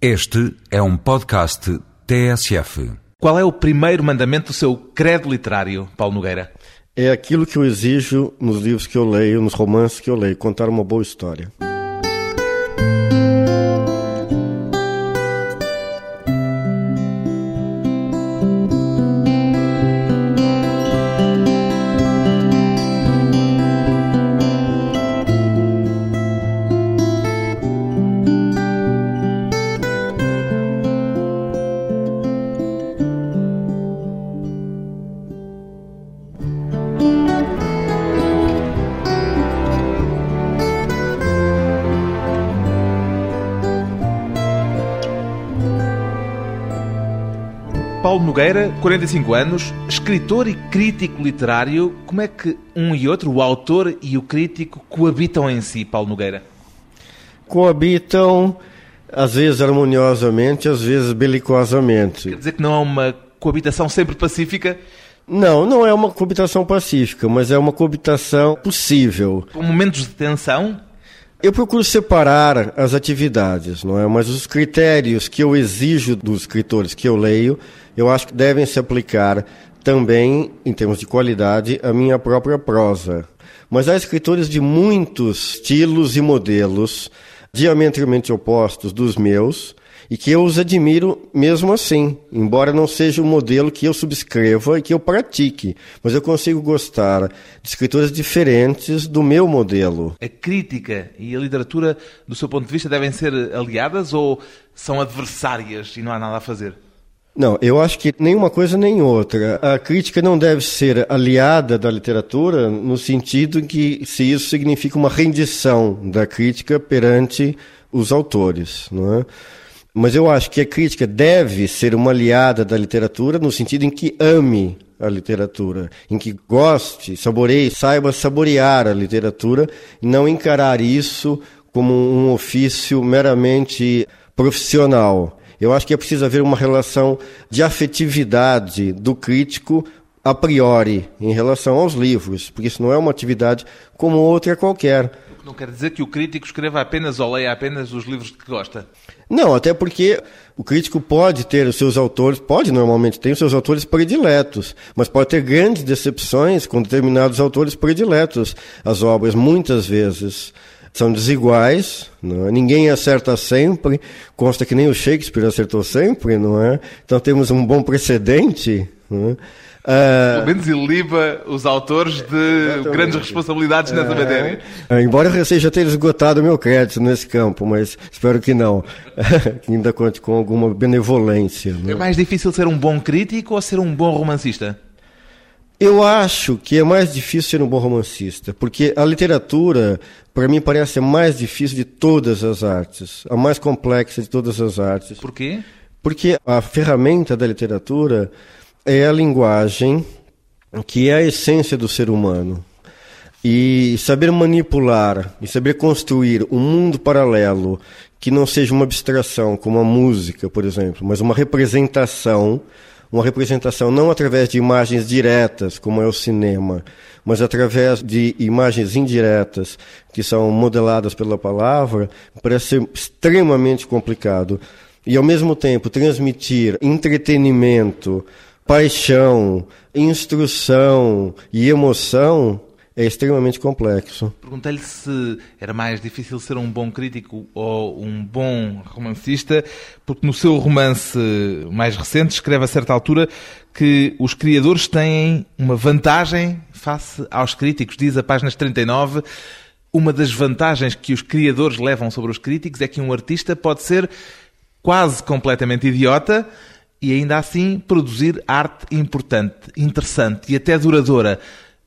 Este é um podcast TSF. Qual é o primeiro mandamento do seu credo literário, Paulo Nogueira? É aquilo que eu exijo nos livros que eu leio, nos romances que eu leio, contar uma boa história. 45 anos, escritor e crítico literário. Como é que um e outro, o autor e o crítico, coabitam em si, Paulo Nogueira? Coabitam, às vezes harmoniosamente, às vezes belicosamente. Quer dizer que não é uma coabitação sempre pacífica? Não, não é uma coabitação pacífica, mas é uma coabitação possível. Com momentos de tensão? Eu procuro separar as atividades, não é? Mas os critérios que eu exijo dos escritores que eu leio eu acho que devem se aplicar também, em termos de qualidade, à minha própria prosa. Mas há escritores de muitos estilos e modelos diametralmente opostos dos meus e que eu os admiro mesmo assim, embora não seja o modelo que eu subscreva e que eu pratique, mas eu consigo gostar de escritores diferentes do meu modelo. A crítica e a literatura, do seu ponto de vista, devem ser aliadas ou são adversárias e não há nada a fazer? Não, eu acho que nenhuma coisa nem outra. A crítica não deve ser aliada da literatura no sentido que se isso significa uma rendição da crítica perante os autores, não é? Mas eu acho que a crítica deve ser uma aliada da literatura no sentido em que ame a literatura, em que goste, saboreie, saiba saborear a literatura e não encarar isso como um ofício meramente profissional. Eu acho que é preciso haver uma relação de afetividade do crítico a priori em relação aos livros, porque isso não é uma atividade como outra qualquer. Não quer dizer que o crítico escreva apenas ou leia apenas os livros que gosta. Não, até porque o crítico pode ter os seus autores, pode normalmente ter os seus autores prediletos, mas pode ter grandes decepções com determinados autores prediletos. As obras, muitas vezes, são desiguais, não é? ninguém acerta sempre, consta que nem o Shakespeare acertou sempre, não é? Então temos um bom precedente. Não é? Uh, Pelo menos iliba os autores de exatamente. grandes responsabilidades nessa uh, matéria. Uh, embora eu seja ter esgotado o meu crédito nesse campo, mas espero que não. que ainda conte com alguma benevolência. É mais difícil ser um bom crítico ou ser um bom romancista? Eu acho que é mais difícil ser um bom romancista, porque a literatura, para mim, parece a mais difícil de todas as artes, a mais complexa de todas as artes. Por quê? Porque a ferramenta da literatura é a linguagem que é a essência do ser humano. E saber manipular e saber construir um mundo paralelo que não seja uma abstração, como a música, por exemplo, mas uma representação uma representação não através de imagens diretas, como é o cinema, mas através de imagens indiretas, que são modeladas pela palavra, parece ser extremamente complicado. E, ao mesmo tempo, transmitir entretenimento, paixão, instrução e emoção é extremamente complexo. Perguntei-lhe se era mais difícil ser um bom crítico ou um bom romancista, porque no seu romance mais recente escreve a certa altura que os criadores têm uma vantagem face aos críticos. Diz a página 39, uma das vantagens que os criadores levam sobre os críticos é que um artista pode ser quase completamente idiota e ainda assim produzir arte importante, interessante e até duradoura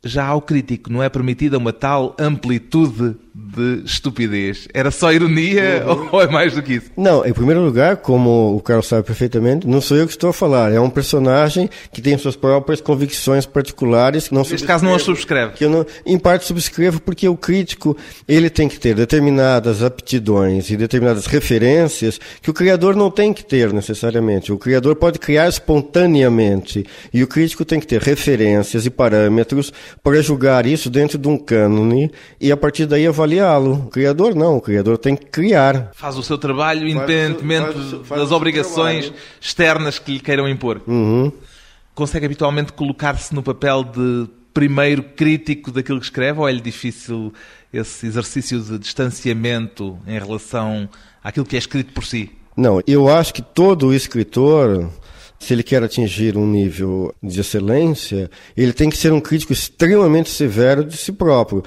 já ao crítico não é permitida uma tal amplitude de estupidez. Era só ironia uhum. ou é mais do que isso? Não, em primeiro lugar, como o Carlos sabe perfeitamente, não sou eu que estou a falar. É um personagem que tem suas próprias convicções particulares. Que não Neste caso não a subscreve. Que eu não, em parte subscrevo porque o crítico ele tem que ter determinadas aptidões e determinadas referências que o criador não tem que ter necessariamente. O criador pode criar espontaneamente e o crítico tem que ter referências e parâmetros para julgar isso dentro de um cânone e a partir daí avaliá-lo. O criador não, o criador tem que criar. Faz o seu trabalho independentemente faz faz das obrigações trabalho. externas que lhe queiram impor. Uhum. Consegue habitualmente colocar-se no papel de primeiro crítico daquilo que escreve ou é-lhe difícil esse exercício de distanciamento em relação àquilo que é escrito por si? Não, eu acho que todo escritor, se ele quer atingir um nível de excelência, ele tem que ser um crítico extremamente severo de si próprio.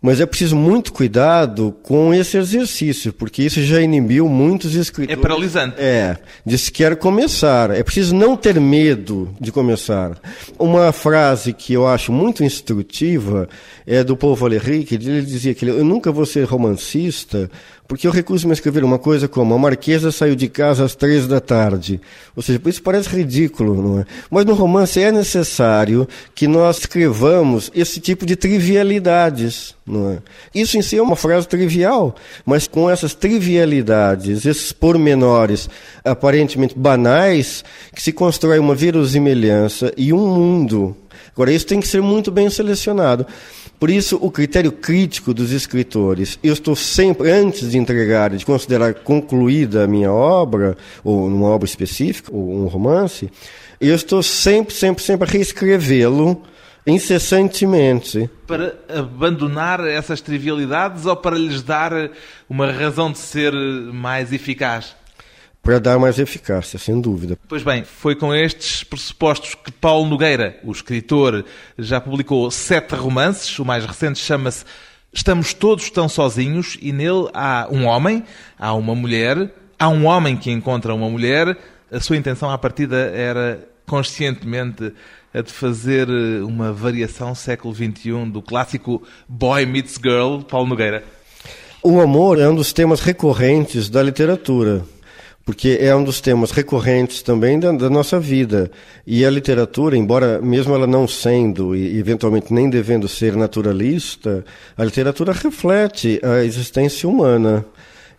Mas é preciso muito cuidado com esse exercício, porque isso já inibiu muitos escritores. É paralisante. É, de sequer começar. É preciso não ter medo de começar. Uma frase que eu acho muito instrutiva é do Paul Valéry, que ele dizia que ele, eu nunca vou ser romancista, porque eu recuso-me a escrever uma coisa como a Marquesa saiu de casa às três da tarde. Ou seja, isso parece ridículo, não é? Mas no romance é necessário que nós escrevamos esse tipo de trivialidades, é? Isso em si é uma frase trivial, mas com essas trivialidades, esses pormenores aparentemente banais, que se constrói uma verosimilhança e um mundo. Agora, isso tem que ser muito bem selecionado. Por isso, o critério crítico dos escritores, eu estou sempre, antes de entregar, de considerar concluída a minha obra, ou uma obra específica, ou um romance, eu estou sempre, sempre, sempre a reescrevê-lo incessantemente. Para abandonar essas trivialidades ou para lhes dar uma razão de ser mais eficaz? Para dar mais eficácia, sem dúvida. Pois bem, foi com estes pressupostos que Paulo Nogueira, o escritor, já publicou sete romances. O mais recente chama-se Estamos Todos Tão Sozinhos e nele há um homem, há uma mulher, há um homem que encontra uma mulher. A sua intenção à partida era conscientemente a de fazer eh, uma variação século XXI do clássico Boy Meets Girl, Paulo Nogueira. O amor é um dos temas recorrentes da literatura, porque é um dos temas recorrentes também da, da nossa vida. E a literatura, embora mesmo ela não sendo e eventualmente nem devendo ser naturalista, a literatura reflete a existência humana.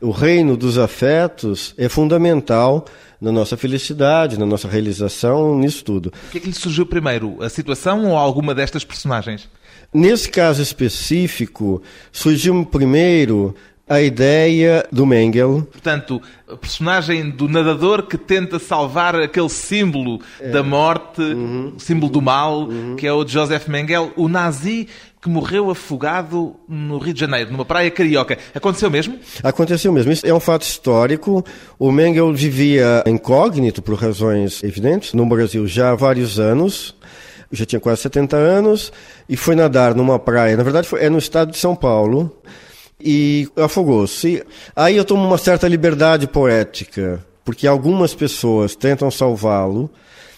O reino dos afetos é fundamental na nossa felicidade, na nossa realização, nisso tudo. O que é que lhe surgiu primeiro? A situação ou alguma destas personagens? Nesse caso específico, surgiu primeiro a ideia do Mengel, Portanto, a personagem do nadador que tenta salvar aquele símbolo da morte, o símbolo do mal, que é o de Joseph Mengele, o nazi que morreu afogado no Rio de Janeiro, numa praia carioca. Aconteceu mesmo? Aconteceu mesmo. Isso é um fato histórico. O Mengel vivia incógnito, por razões evidentes, no Brasil já há vários anos. Já tinha quase 70 anos e foi nadar numa praia. Na verdade, foi, é no estado de São Paulo e afogou-se. Aí eu tomo uma certa liberdade poética, porque algumas pessoas tentam salvá-lo,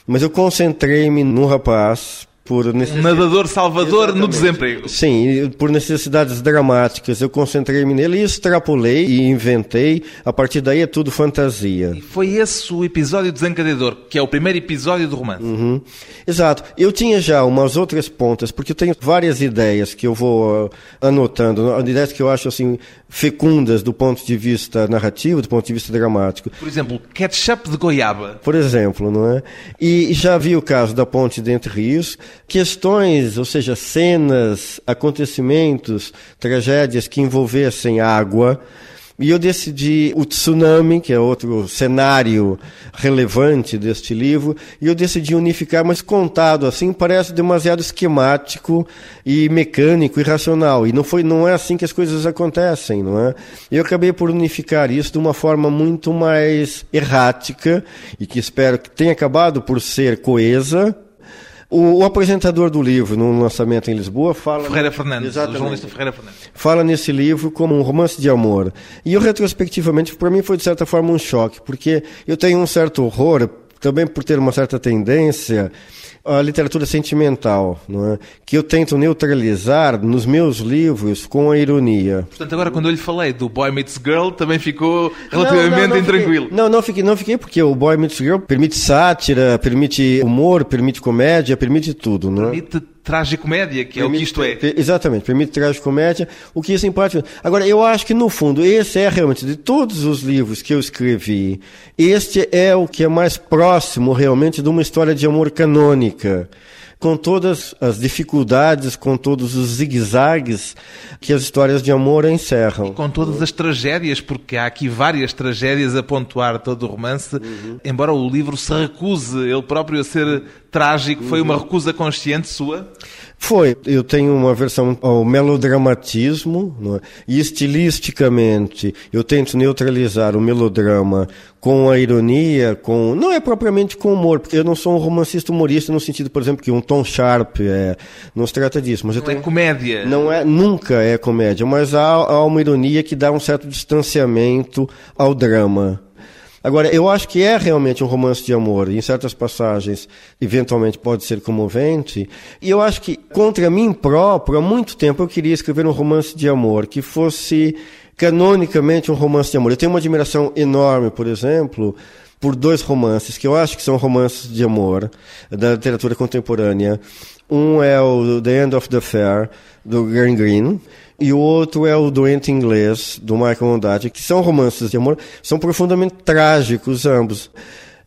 mas eu concentrei-me no rapaz por necessidade. nadador salvador no desemprego. Sim, por necessidades dramáticas, eu concentrei-me nele e extrapolei e inventei. A partir daí é tudo fantasia. E foi esse o episódio desencadeador, que é o primeiro episódio do romance. Uhum. Exato. Eu tinha já umas outras pontas, porque eu tenho várias ideias que eu vou ah, anotando, ideias que eu acho assim fecundas do ponto de vista narrativo, do ponto de vista dramático. Por exemplo, ketchup de goiaba. Por exemplo, não é? E já vi o caso da ponte de Entre Rios, questões, ou seja, cenas, acontecimentos, tragédias que envolvessem água. E eu decidi o tsunami, que é outro cenário relevante deste livro, e eu decidi unificar, mas contado assim parece demasiado esquemático e mecânico e racional. E não foi, não é assim que as coisas acontecem, não é? Eu acabei por unificar isso de uma forma muito mais errática e que espero que tenha acabado por ser coesa, o, o, apresentador do livro, no lançamento em Lisboa, fala. Ferreira Fernandes, Exatamente. o jornalista Ferreira Fernandes. Fala nesse livro como um romance de amor. E eu, retrospectivamente, para mim foi de certa forma um choque, porque eu tenho um certo horror, também por ter uma certa tendência à literatura sentimental, não é? que eu tento neutralizar nos meus livros com a ironia. Portanto, agora quando eu lhe falei do Boy Meets Girl, também ficou relativamente não, não, não intranquilo. Fiquei, não, não fiquei, não fiquei, porque o Boy Meets Girl permite sátira, permite humor, permite comédia, permite tudo. Não é? Permite tragicomédia, que permite, é o que isto é. Exatamente, permite tragicomédia, o que é simpático. Agora, eu acho que no fundo, esse é realmente, de todos os livros que eu escrevi, este é o que é mais próximo realmente de uma história de amor canônica. com todas as dificuldades, com todos os zigue-zagues que as histórias de amor encerram. Com todas as tragédias, porque há aqui várias tragédias a pontuar todo o romance, uhum. embora o livro se recuse ele próprio a ser trágico, foi uma recusa consciente sua? Foi. Eu tenho uma versão ao melodramatismo, é? e estilisticamente eu tento neutralizar o melodrama com a ironia, com não é propriamente com humor, porque eu não sou um romancista humorista no sentido, por exemplo, que um Tom Sharp é, não se trata disso. Mas não tenho, é comédia. Não é, nunca é comédia, mas há, há uma ironia que dá um certo distanciamento ao drama. Agora, eu acho que é realmente um romance de amor, e em certas passagens, eventualmente pode ser comovente, e eu acho que, contra mim próprio, há muito tempo eu queria escrever um romance de amor que fosse canonicamente um romance de amor. Eu tenho uma admiração enorme, por exemplo, por dois romances que eu acho que são romances de amor da literatura contemporânea. Um é o The End of the Fair, do Green Greene, e o outro é o Doente Inglês, do Michael Ondaatje, que são romances de amor, são profundamente trágicos ambos.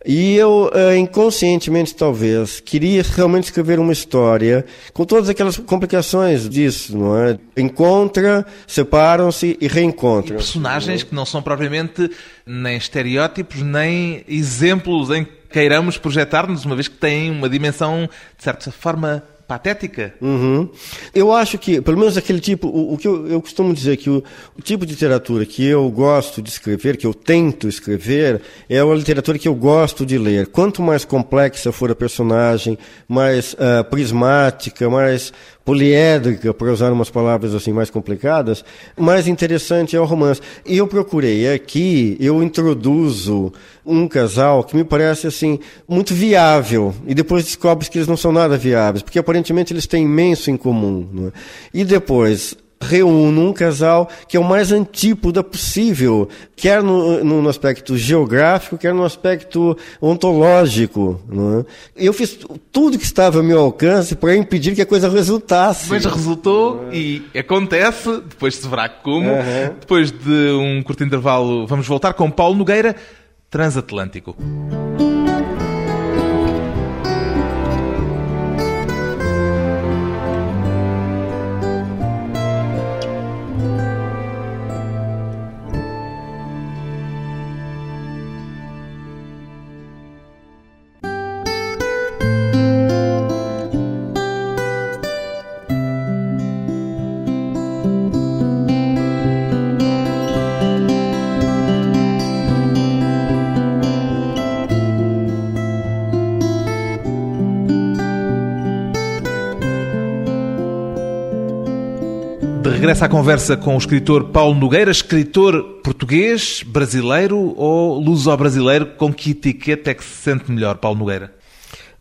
E eu, uh, inconscientemente talvez, queria realmente escrever uma história com todas aquelas complicações disso, não é? Encontra, separam-se e reencontram. E personagens que não são propriamente nem estereótipos, nem exemplos em que queiramos projetar-nos, uma vez que têm uma dimensão, de certa forma, patética. Uhum. Eu acho que, pelo menos aquele tipo, o, o que eu, eu, costumo dizer que o, o, tipo de literatura que eu gosto de escrever, que eu tento escrever, é a literatura que eu gosto de ler. Quanto mais complexa for a personagem, mais uh, prismática, mais poliédrica, para usar umas palavras assim mais complicadas, mais interessante é o romance. E eu procurei aqui, eu introduzo um casal que me parece assim muito viável e depois descobre que eles não são nada viáveis, porque aparentemente eles têm imenso em comum. É? E depois reúno um casal que é o mais antípoda possível, quer no, no aspecto geográfico, quer no aspecto ontológico. É? Eu fiz tudo que estava ao meu alcance para impedir que a coisa resultasse. Mas resultou e acontece, depois se verá como. Uhum. Depois de um curto intervalo, vamos voltar com Paulo Nogueira, Transatlântico. Regressa à conversa com o escritor Paulo Nogueira, escritor português, brasileiro ou luso-brasileiro. Com que etiqueta é que se sente melhor, Paulo Nogueira?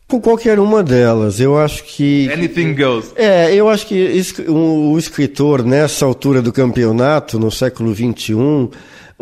Com qualquer uma delas. Eu acho que. Anything goes. É, eu acho que o escritor, nessa altura do campeonato, no século XXI,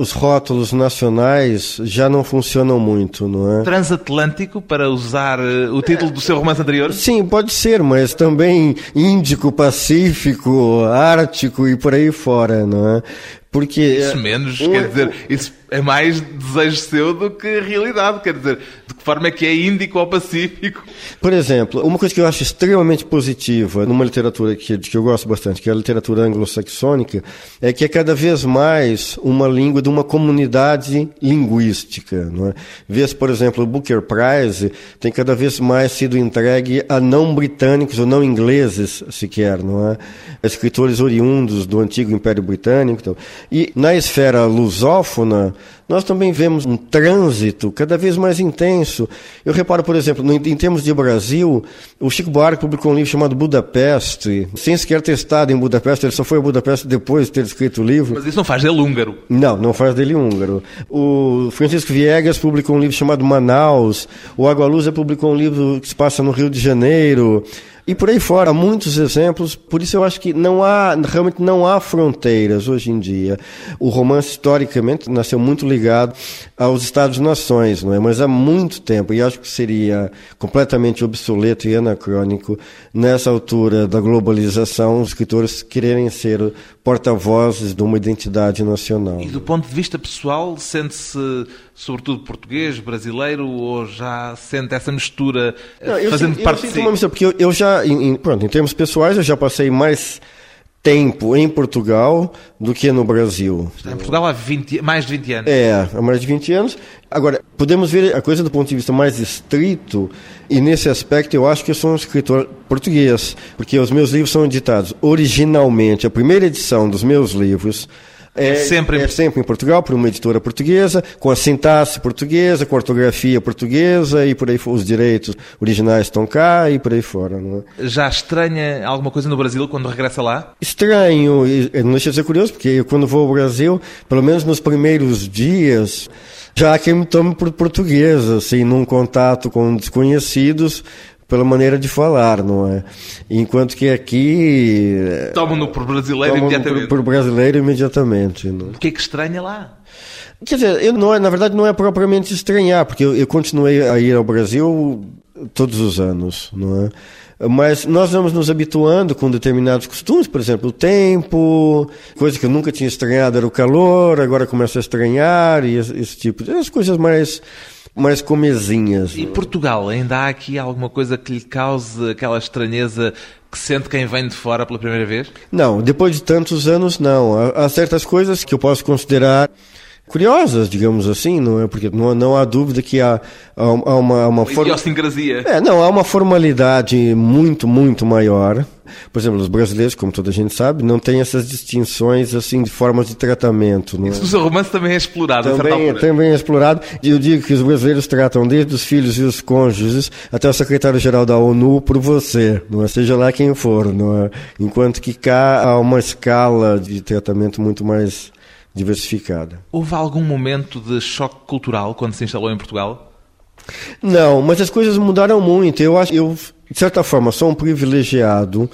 os rótulos nacionais já não funcionam muito, não é? Transatlântico, para usar eh, o título do seu romance anterior? Sim, pode ser, mas também Índico, Pacífico, Ártico e por aí fora, não é? Porque. Isso menos, quer dizer, isso é mais desejo seu do que realidade. Quer dizer, de que forma é que é Índico ou Pacífico? Por exemplo, uma coisa que eu acho extremamente positiva numa literatura que, que eu gosto bastante, que é a literatura anglo-saxônica, é que é cada vez mais uma língua de uma comunidade linguística. Não é? Vês, por exemplo, o Booker Prize tem cada vez mais sido entregue a não britânicos ou não ingleses sequer, não é? Escritores oriundos do antigo Império Britânico. Então. E na esfera lusófona, nós também vemos um trânsito cada vez mais intenso. Eu reparo, por exemplo, no, em termos de Brasil, o Chico Buarque publicou um livro chamado Budapeste, sem sequer ter estado em Budapeste, ele só foi a Budapeste depois de ter escrito o livro. Mas isso não faz dele húngaro. Não, não faz dele húngaro. O Francisco Viegas publicou um livro chamado Manaus, o Agualusa publicou um livro que se passa no Rio de Janeiro. E por aí fora, muitos exemplos, por isso eu acho que não há, realmente não há fronteiras hoje em dia. O romance, historicamente, nasceu muito ligado aos Estados-nações, não é? Mas há muito tempo, e acho que seria completamente obsoleto e anacrônico, nessa altura da globalização, os escritores quererem ser porta-vozes de uma identidade nacional. E do ponto de vista pessoal, sente-se sobretudo português, brasileiro, ou já sente essa mistura eh, Não, eu fazendo sinto, parte eu sinto de si? uma mistura, porque eu, eu já, em, em- pronto, em termos pessoais, eu já passei mais tempo em Portugal do que no Brasil. Está em Portugal há 20, mais de 20 anos. É, há mais de 20 anos. Agora, podemos ver a coisa do ponto de vista mais estrito, e nesse aspecto eu acho que eu sou um escritor português, porque os meus livros são editados originalmente, a primeira edição dos meus livros. É, sempre em- é sempre em Portugal, por uma editora portuguesa, com a sintaxe portuguesa, com a ortografia portuguesa e por aí fora. Os direitos originais estão cá e por aí fora. É? Já estranha alguma coisa no Brasil quando regressa lá? estranho, não deixa de ser curioso, porque eu, quando vou ao Brasil, pelo menos nos primeiros dias, já há quem me tome por português, assim, num contato com desconhecidos, pela maneira de falar, não é? Enquanto que aqui. eh, Tomam-no por brasileiro imediatamente. Por, por brasileiro imediatamente. Não é? O que é que estranha lá? Quer dizer, eu não é, na verdade não é propriamente estranhar, porque eu, eu continuei a ir ao Brasil todos os anos, não é? Mas nós vamos nos habituando com determinados costumes, por exemplo, o tempo, coisa que eu nunca tinha estranhado era o calor, agora começo a estranhar, e esse, esse tipo de as coisas mais, mais comezinhas. E Portugal, ainda há aqui alguma coisa que lhe cause aquela estranheza que sente quem vem de fora pela primeira vez? Não, depois de tantos anos, não. Há, há certas coisas que eu posso considerar curiosas, digamos assim, não é? Porque não, não há dúvida que há, há uma, há uma forma. É, não, há uma formalidade muito, muito maior. Por exemplo, os brasileiros, como toda a gente sabe, não têm essas distinções assim de formas de tratamento. Não é? Isso no seu romance também é explorado, Também, altura. também é explorado. E eu digo que os brasileiros tratam desde os filhos e os cônjuges até o secretário-geral da ONU por você, não é? seja lá quem for. Não é? Enquanto que cá há uma escala de tratamento muito mais diversificada. Houve algum momento de choque cultural quando se instalou em Portugal? Não, mas as coisas mudaram muito. Eu acho, eu de certa forma sou um privilegiado,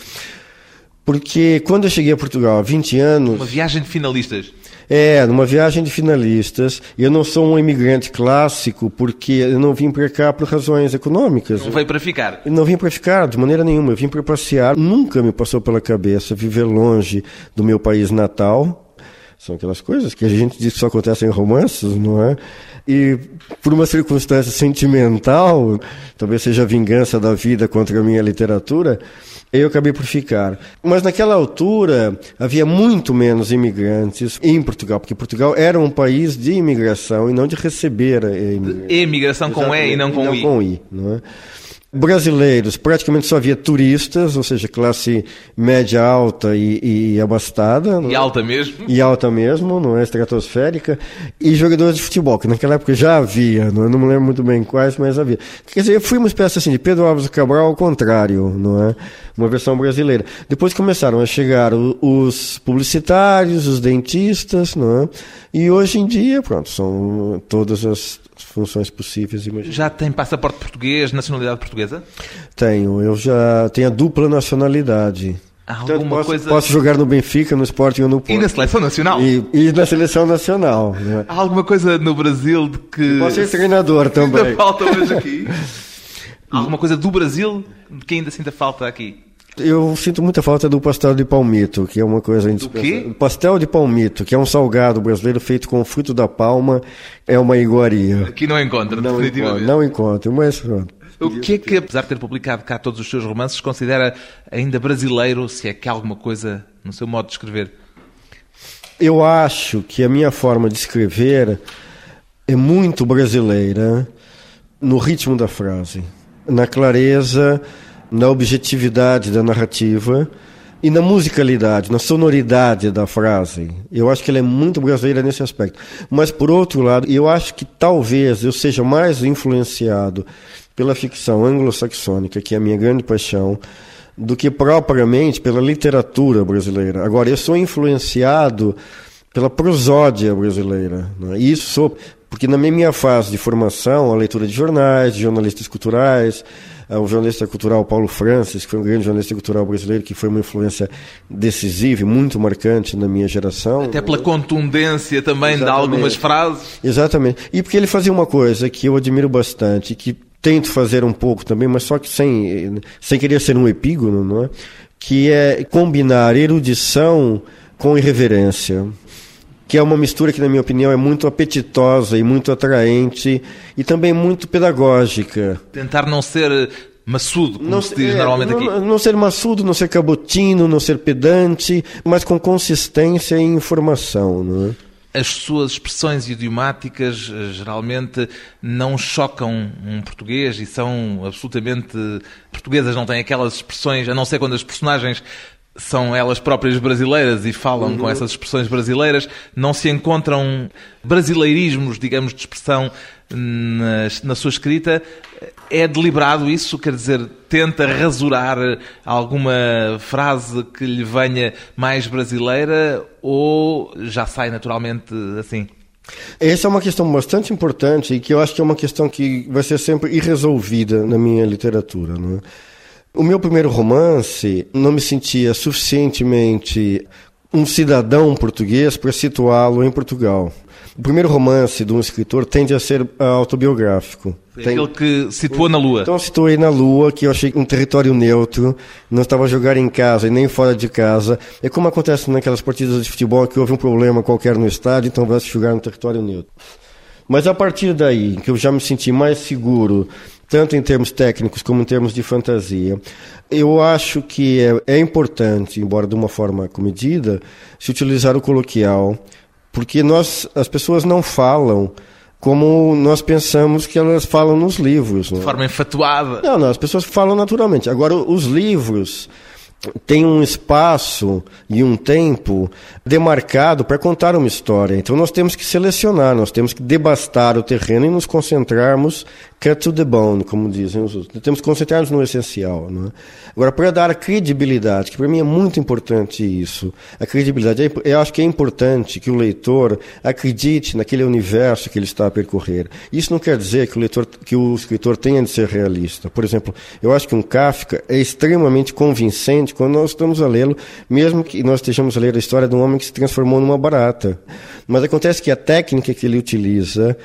porque quando eu cheguei a Portugal há 20 anos, Uma viagem de finalistas. é, numa viagem de finalistas, eu não sou um imigrante clássico, porque eu não vim para cá por razões econômicas. Não veio para ficar. Eu não vim para ficar de maneira nenhuma, eu vim para passear. Nunca me passou pela cabeça viver longe do meu país natal. São aquelas coisas que a gente diz que só acontecem em romances, não é? E por uma circunstância sentimental, talvez seja a vingança da vida contra a minha literatura, eu acabei por ficar. Mas naquela altura havia muito menos imigrantes em Portugal, porque Portugal era um país de imigração e não de receber a imigração. Emigração com E e não com I. com I, não é? Brasileiros, praticamente só havia turistas, ou seja, classe média alta e, e abastada. E é? alta mesmo. E alta mesmo, não é estratosférica, e jogadores de futebol, que naquela época já havia, não, é? não me lembro muito bem quais, mas havia. Quer dizer, eu fui uma espécie assim de Pedro Alves do Cabral ao contrário, não é? Uma versão brasileira. Depois começaram a chegar os publicitários, os dentistas, não é? E hoje em dia, pronto, são todas as funções possíveis imagináveis. Já tem passaporte português, nacionalidade portuguesa? Tenho, eu já tenho a dupla nacionalidade. Portanto, alguma posso, coisa... posso jogar no Benfica, no Sporting ou no Porto. E na seleção nacional? E, e na seleção nacional. Né? Há alguma coisa no Brasil de que... Posso ser treinador ainda também. falta hoje aqui? Há alguma coisa do Brasil de que ainda sinta falta aqui? Eu sinto muita falta do pastel de palmito, que é uma coisa indispensável. Pastel de palmito, que é um salgado brasileiro feito com fruto da palma, é uma iguaria. Aqui não encontra, Não encontro, definitivamente. não encontro, mas pronto. O que é que, apesar de ter publicado cá todos os seus romances, considera ainda brasileiro, se é que há alguma coisa no seu modo de escrever? Eu acho que a minha forma de escrever é muito brasileira no ritmo da frase, na clareza, na objetividade da narrativa e na musicalidade, na sonoridade da frase. Eu acho que ela é muito brasileira nesse aspecto. Mas, por outro lado, eu acho que talvez eu seja mais influenciado pela ficção anglo-saxônica, que é a minha grande paixão, do que propriamente pela literatura brasileira. Agora, eu sou influenciado pela prosódia brasileira. Né? E isso sou, porque na minha fase de formação, a leitura de jornais, de jornalistas culturais, eh, o jornalista cultural Paulo Francis, que foi um grande jornalista cultural brasileiro, que foi uma influência decisiva e muito marcante na minha geração. Até pela contundência também de Exatamente. algumas frases. Exatamente. E porque ele fazia uma coisa que eu admiro bastante, que tento fazer um pouco também, mas só que sem, sem querer ser um epígono, não é? Que é combinar erudição com irreverência, que é uma mistura que, na minha opinião, é muito apetitosa e muito atraente e também muito pedagógica. Tentar não ser maçudo, como não, se diz é, normalmente não, aqui. Não ser maçudo, não ser cabotino, não ser pedante, mas com consistência e informação. Não é? as suas expressões idiomáticas eh, geralmente não chocam um português e são absolutamente portuguesas, não têm aquelas expressões, a não ser quando as personagens são elas próprias brasileiras e falam uhum. com essas expressões brasileiras, não se encontram brasileirismos, digamos, de expressão na, na sua escrita. É deliberado isso? Quer dizer, tenta rasurar alguma frase que lhe venha mais brasileira ou já sai naturalmente assim? Essa é uma questão bastante importante e que eu acho que é uma questão que vai ser sempre irresolvida na minha literatura. Não é? O meu primeiro romance não me sentia suficientemente um cidadão português para situá-lo em Portugal. O primeiro romance de um escritor tende a ser autobiográfico. Foi Tem... aquele que situou na Lua. Então situei na Lua, que eu achei um território neutro, não estava a jogar em casa e nem fora de casa. É como acontece naquelas partidas de futebol que houve um problema qualquer no estádio, então vai se jogar no território neutro. Mas a partir daí, que eu já me senti mais seguro, tanto em termos técnicos como em termos de fantasia, eu acho que é, é importante, embora de uma forma comedida, se utilizar o coloquial, porque nós, as pessoas não falam como nós pensamos que elas falam nos livros. De forma enfatuada. Não, não, as pessoas falam naturalmente. Agora, os livros tem um espaço e um tempo demarcado para contar uma história. Então nós temos que selecionar, nós temos que debastar o terreno e nos concentrarmos cut to the bone, como dizem os outros. Temos que concentrar-nos no essencial. Não é? Agora, para dar credibilidade, que para mim é muito importante isso, a credibilidade, é eu acho que é importante que o leitor acredite naquele universo que ele está a percorrer. Isso não quer dizer que o, leitor, que o escritor tenha de ser realista. Por exemplo, eu acho que um Kafka é extremamente convincente quando nós estamos a lê-lo, mesmo que nós estejamos a ler a história de um homem que se transformou numa barata. Mas acontece que a técnica que ele utiliza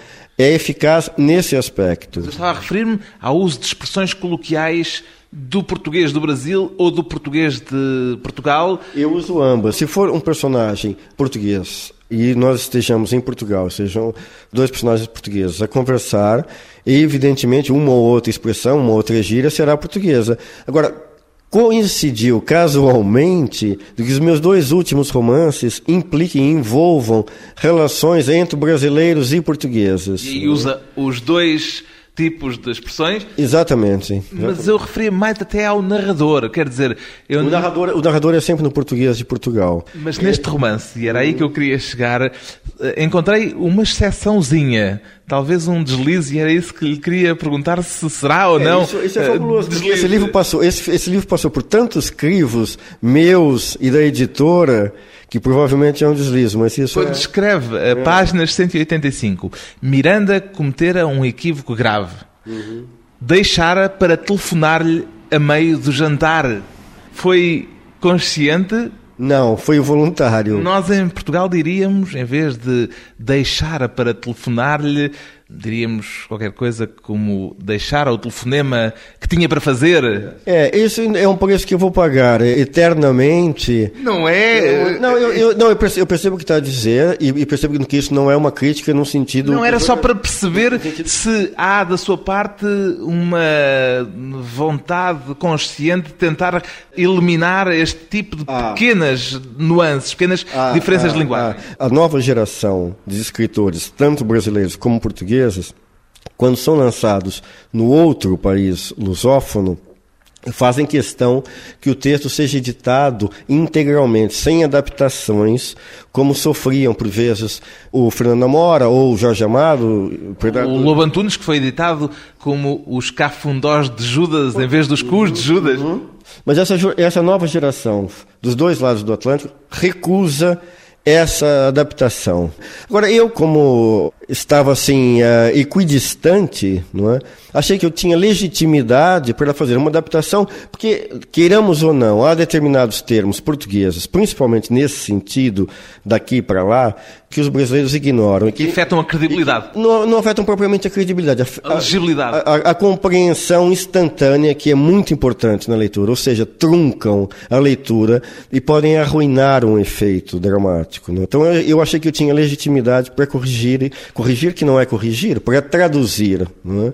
é eficaz nesse aspecto. Eu estava a referir-me ao uso de expressões coloquiais do português do Brasil ou do português de Portugal? Eu uso ambas. Se for um personagem português e nós estejamos em Portugal, sejam dois personagens portugueses a conversar, evidentemente uma ou outra expressão, uma outra gíria será portuguesa. Agora, coincidiu casualmente de que os meus dois últimos romances impliquem e envolvam relações entre brasileiros e portugueses. E usa os dois tipos de expressões. Exatamente. Mas eu referia mais até ao narrador, quer dizer... Eu o, narrador, o narrador é sempre no português de Portugal. Mas neste romance, e era aí que eu queria chegar, eh, encontrei uma exceçãozinha, talvez um deslize, e era isso que lhe queria perguntar se será ou é, não. Isso, isso é fabuloso, esse livro, passou, esse, esse livro passou por tantos crivos meus e da editora que provavelmente é um deslize, mas isso Quando é... escreve a é. páginas 185, Miranda cometera um equívoco grave. Uhum. Deixara para telefonar-lhe a meio do jantar. Foi consciente? Não, foi voluntário. Nós em Portugal diríamos, em vez de deixar para telefonar-lhe, diríamos qualquer coisa como deixar o telefonema que tinha para fazer. É, isso é um preço que eu vou pagar eternamente. Não é? Eu, não, eu, eu, não, eu percebo, eu percebo o que está a dizer e, e, percebo que isso não é uma crítica no sentido... Não, era só para perceber se há da sua parte uma vontade consciente de tentar eliminar este tipo de ah. pequenas nuances, pequenas ah, diferenças ah, de linguagem. Ah. A nova geração de escritores, tanto brasileiros como portugueses, portugueses, quando são lançados no outro país lusófono, fazem questão que o texto seja editado integralmente, sem adaptações, como sofriam por vezes o Fernando Amora ou o Jorge Amado. O Lobo Antunes, que foi editado como os cafundós de Judas em vez dos cus de Judas. Uhum. Mas essa, essa nova geração dos dois lados do Atlântico recusa essa adaptação. Agora, eu, como estava assim, uh, equidistante, não é? achei que eu tinha legitimidade para fazer uma adaptação, porque, queiramos ou não, há determinados termos portugueses, principalmente nesse sentido, daqui para lá, que os brasileiros ignoram. Que, que afetam a credibilidade. Não, não, afetam propriamente a credibilidade. A, a legibilidade. A, a, a, compreensão instantânea, que é muito importante na leitura, ou seja, truncam a leitura e podem arruinar um efeito dramático. Né? Então, eu, achei que eu tinha legitimidade para corrigir corrigir que não é corrigir, para traduzir. É?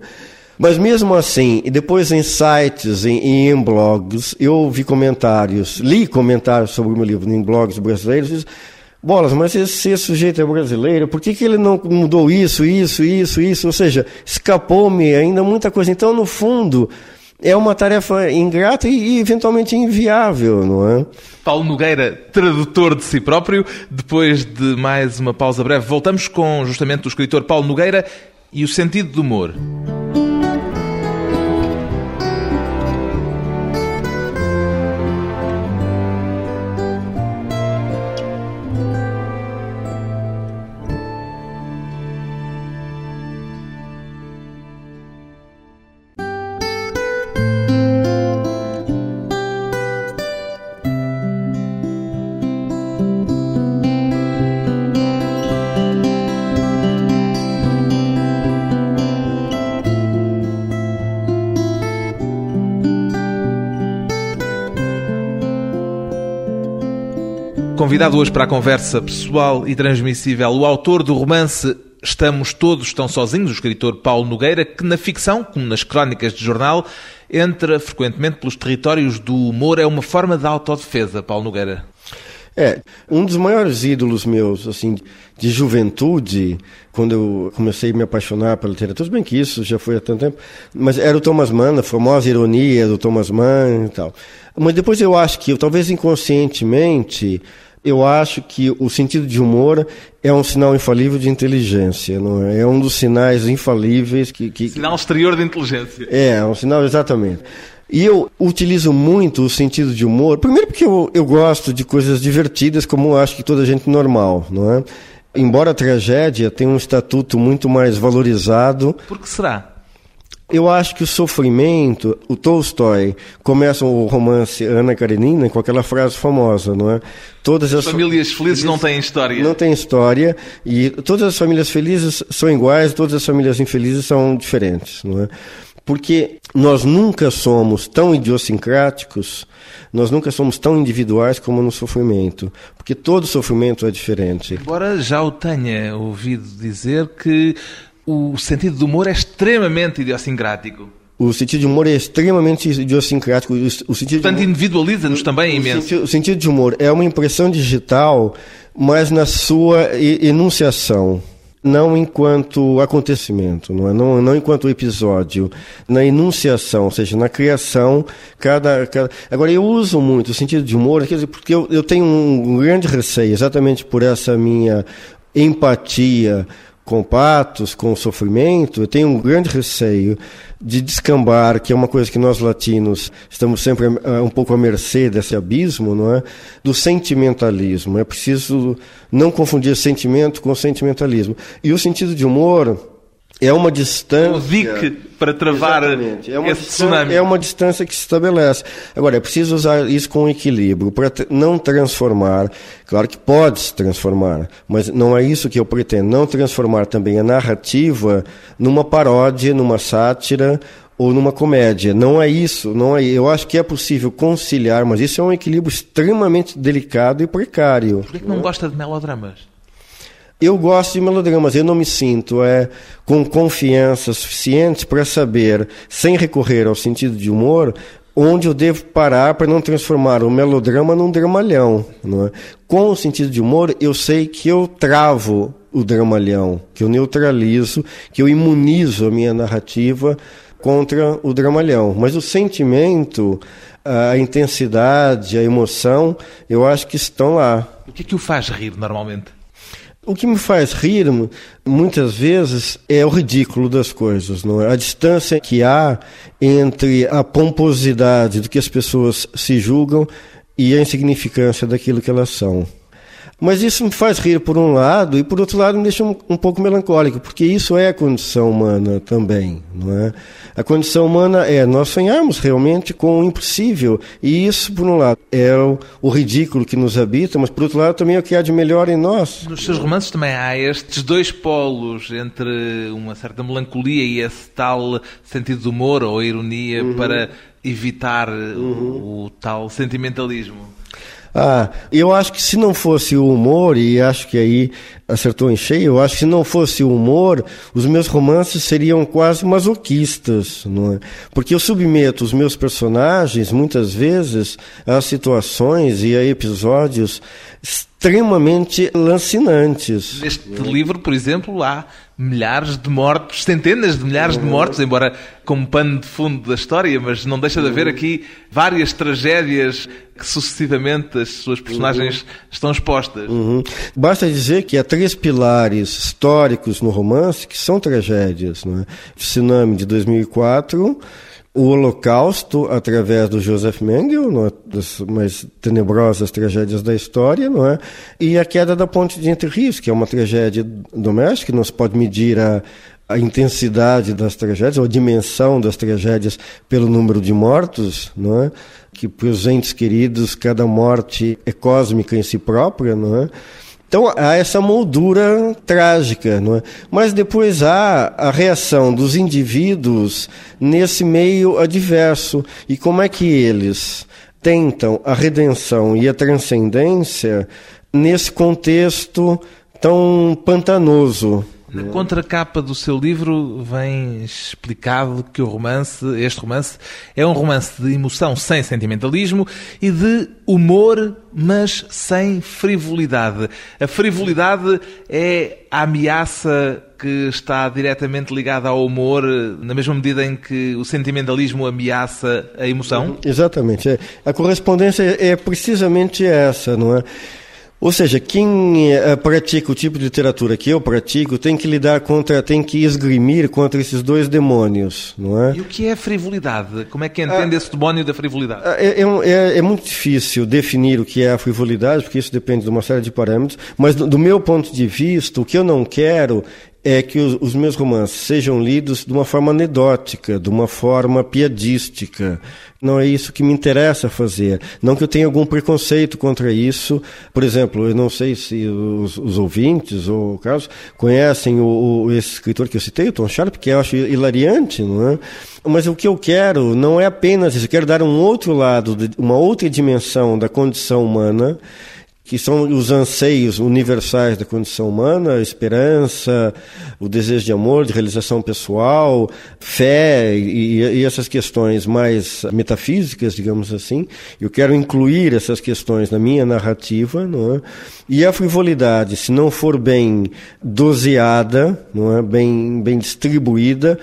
Mas mesmo assim, e depois em sites e em, em, blogs, eu vi comentários, li comentários sobre o meu livro em blogs brasileiros, diz, Bolas, mas esse, esse, sujeito é brasileiro, por que, que ele não mudou isso, isso, isso, isso? Ou seja, escapou-me ainda muita coisa. Então, no fundo, é uma tarefa ingrata e, eventualmente inviável, não é? Paulo Nogueira, tradutor de si próprio. Depois de mais uma pausa breve, voltamos com justamente o escritor Paulo Nogueira e o sentido do humor. Convidado hoje para a conversa pessoal e transmissível, o autor do romance Estamos Todos Tão Sozinhos, o escritor Paulo Nogueira, que na ficção, como nas crónicas de jornal, entra frequentemente pelos territórios do humor. É uma forma de autodefesa, Paulo Nogueira. É, um dos maiores ídolos meus, assim, de juventude, quando eu comecei a me apaixonar pela literatura, bem que isso já foi há tanto tempo, mas era o Thomas Mann, a famosa ironia do Thomas Mann e tal. Mas depois eu acho que, talvez inconscientemente, eu acho que o sentido de humor é um sinal infalível de inteligência, não é? É um dos sinais infalíveis que, que... sinal exterior de inteligência. É, é um sinal exatamente. E eu utilizo muito o sentido de humor, primeiro porque eu, eu gosto de coisas divertidas, como acho que toda gente normal, não é? Embora a tragédia tenha um estatuto muito mais valorizado. Por que será? Eu acho que o sofrimento, o Tolstói começa o romance Ana Karenina com aquela frase famosa, não é? Todas as famílias felizes não têm história. Não têm história e todas as famílias felizes são iguais, todas as famílias infelizes são diferentes, não é? Porque nós nunca somos tão idiosincráticos, nós nunca somos tão individuais como no sofrimento, porque todo sofrimento é diferente. Embora já o tenha ouvido dizer que o sentido do humor é extremamente idiosincrático. O sentido de humor é extremamente idiosincrático. O sentido Portanto, individualiza-nos também imenso. O sentido de humor é uma impressão digital, mas na sua enunciação não enquanto acontecimento, não, é? não, não enquanto episódio, na enunciação, ou seja, na criação, cada, cada... Agora, eu uso muito o sentido de humor, quer dizer, porque eu, eu tenho um grande receio, exatamente por essa minha empatia com patos, com sofrimento, eu tenho um grande receio de descambar, que é uma coisa que nós latinos estamos sempre uh, um pouco à mercê desse abismo, não é? Do sentimentalismo. É preciso não confundir sentimento com sentimentalismo. E o sentido de humor é uma distância. O dique para travar é uma esse tsunami. É uma distância que se estabelece. Agora, é preciso usar isso com equilíbrio, para não transformar. Claro que pode se transformar, mas não é isso que eu pretendo. Não transformar também a narrativa numa paródia, numa sátira ou numa comédia. Não é isso. Não é, eu acho que é possível conciliar, mas isso é um equilíbrio extremamente delicado e precário. Por que, que não gosta de melodramas? Eu gosto de melodramas, eu não me sinto é, com confiança suficiente para saber, sem recorrer ao sentido de humor, onde eu devo parar para não transformar o melodrama num dramalhão. É? Com o sentido de humor, eu sei que eu travo o dramalhão, que eu neutralizo, que eu imunizo a minha narrativa contra o dramalhão. Mas o sentimento, a intensidade, a emoção, eu acho que estão lá. O que é que o faz rir normalmente? O que me faz rir, muitas vezes, é o ridículo das coisas, não é? A distância que há entre a pomposidade do que as pessoas se julgam e a insignificância daquilo que elas são. Mas isso me faz rir por um lado e por outro lado me deixa um, um, pouco melancólico, porque isso é a condição humana também, não é? A condição humana é nós sonharmos realmente com o impossível e isso por um lado é o, o ridículo que nos habita, mas por outro lado também é o que há de melhor em nós. Nos seus romances também há estes dois polos entre uma certa melancolia e esse tal sentido de humor ou ironia uhum. para evitar uhum. o tal sentimentalismo. Ah, eu acho que se não fosse o humor, e acho que aí acertou em cheio, eu acho que se não fosse o humor, os meus romances seriam quase masoquistas, não é? Porque eu submeto os meus personagens, muitas vezes, a situações e a episódios extremamente lancinantes. Neste livro, por exemplo, há milhares de mortos, centenas de milhares de mortos, embora como pano de fundo da história, mas não deixa de haver aqui várias tragédias que sucessivamente as suas personagens estão expostas. Uhum. Basta dizer que há três pilares históricos no romance que são tragédias. Não é? Tsunami de 2004 o Holocausto através do Joseph Mengele, é? das mais tenebrosas tragédias da história, não é? E a queda da ponte de Entre Rios, que é uma tragédia doméstica, não se pode medir a, a intensidade das tragédias, ou a dimensão das tragédias pelo número de mortos, não é? Que para os entes queridos cada morte é cósmica em si própria, não é? Então há essa moldura trágica, não é? mas depois há a reação dos indivíduos nesse meio adverso e como é que eles tentam a redenção e a transcendência nesse contexto tão pantanoso. Na contracapa do seu livro vem explicado que o romance, este romance, é um romance de emoção sem sentimentalismo e de humor, mas sem frivolidade. A frivolidade é a ameaça que está diretamente ligada ao humor, na mesma medida em que o sentimentalismo ameaça a emoção? Exatamente. É, a correspondência é precisamente essa, não é? Ou seja, quem uh, pratica o tipo de literatura que eu pratico tem que lidar contra, tem que esgrimir contra esses dois demônios, não é? E o que é frivolidade? Como é que entende ah, esse demónio da frivolidade? Ah, é, é, é, é, muito difícil definir o que é a frivolidade, porque isso depende de uma série de parâmetros, mas do, do meu ponto de vista, o que eu não quero é que os, os, meus romances sejam lidos de uma forma anedótica, de uma forma piadística. Não é isso que me interessa fazer. Não que eu tenha algum preconceito contra isso. Por exemplo, eu não sei se os, os ouvintes ou o Carlos conhecem o, o, esse escritor que eu citei, o Tom Sharp, que eu acho hilariante, não é? Mas o que eu quero não é apenas isso, eu quero dar um outro lado, uma outra dimensão da condição humana que são os anseios universais da condição humana, a esperança, o desejo de amor, de realização pessoal, fé e, e, essas questões mais metafísicas, digamos assim. Eu quero incluir essas questões na minha narrativa, não é? E a frivolidade, se não for bem doseada, não é? bem, bem distribuída,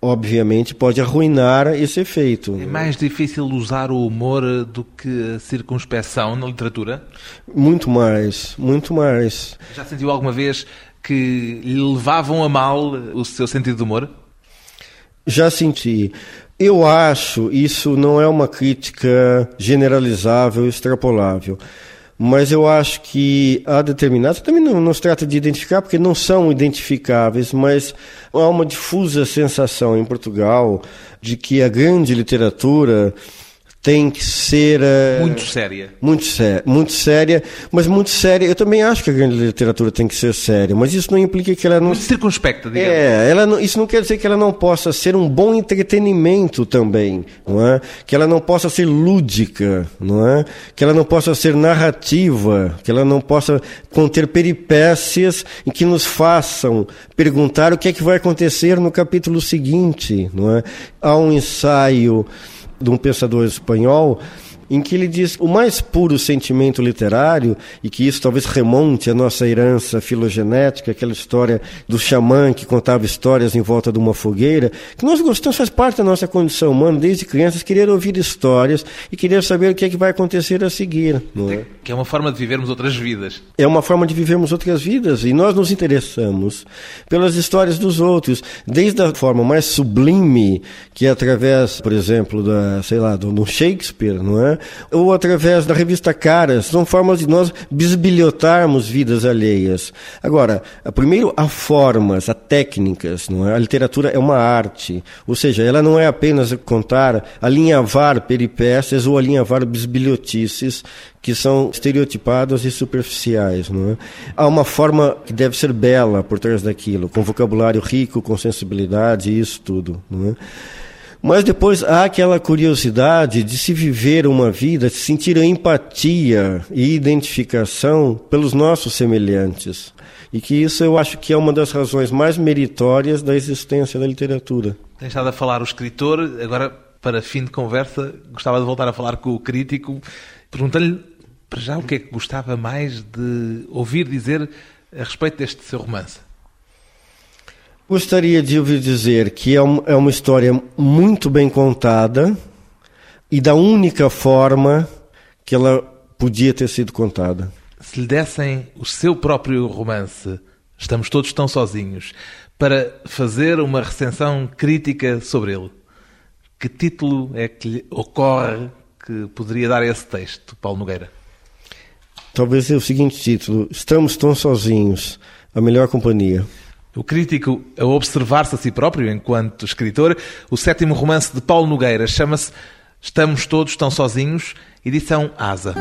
obviamente pode arruinar esse efeito. É mais difícil usar o humor do que a circunspeção na literatura? Muito mais, muito mais. Já sentiu alguma vez que lhe levavam a mal o seu sentido de humor? Já senti. Eu acho, isso não é uma crítica generalizável, extrapolável mas eu acho que há determinados, também não, não se trata de identificar, porque não são identificáveis, mas há uma difusa sensação em Portugal de que a grande literatura tem que ser uh, muito séria. Muito séria, muito séria, mas muito séria. Eu também acho que a grande literatura tem que ser séria, mas isso não implica que ela não muito circunspecta, digamos. É, ela não, isso não quer dizer que ela não possa ser um bom entretenimento também, não é? Que ela não possa ser lúdica, não é? Que ela não possa ser narrativa, que ela não possa conter peripécias em que nos façam perguntar o que é que vai acontecer no capítulo seguinte, não é? Há um ensaio de um pensador espanhol em que ele diz o mais puro sentimento literário, e que isso talvez remonte à nossa herança filogenética, aquela história do xamã que contava histórias em volta de uma fogueira, que nós gostamos, faz parte da nossa condição humana, desde crianças, querer ouvir histórias e querer saber o que é que vai acontecer a seguir. Não é? Que é uma forma de vivermos outras vidas. É uma forma de vivermos outras vidas, e nós nos interessamos pelas histórias dos outros, desde a forma mais sublime, que é através, por exemplo, da, sei lá, do, do Shakespeare, não é? Ou através da revista Caras, são formas de nós bisbilhotarmos vidas alheias. Agora, primeiro há formas, há técnicas, não é? A literatura é uma arte, ou seja, ela não é apenas contar, alinhavar peripécias ou alinhavar bisbilhotices que são estereotipadas e superficiais. Não é? Há uma forma que deve ser bela por trás daquilo, com vocabulário rico, com sensibilidade isso tudo. Não é? Mas depois há aquela curiosidade de se viver uma vida, de sentir empatia e identificação pelos nossos semelhantes. E que isso eu acho que é uma das razões mais meritórias da existência da literatura. Tem estado a falar o escritor, agora, para fim de conversa, gostava de voltar a falar com o crítico. Perguntei-lhe, para já, o que é que gostava mais de ouvir dizer a respeito deste seu romance. Gostaria de ouvir dizer que é uma, é uma história muito bem contada e da única forma que ela podia ter sido contada. Se lhe dessem o seu próprio romance, Estamos Todos Tão Sozinhos, para fazer uma recensão crítica sobre ele, que título é que lhe ocorre que poderia dar esse texto, Paulo Nogueira? Talvez é o seguinte título: Estamos Tão Sozinhos, a melhor companhia. O crítico a observar-se a si próprio enquanto escritor, o sétimo romance de Paulo Nogueira chama-se Estamos Todos Tão Sozinhos, edição Asa.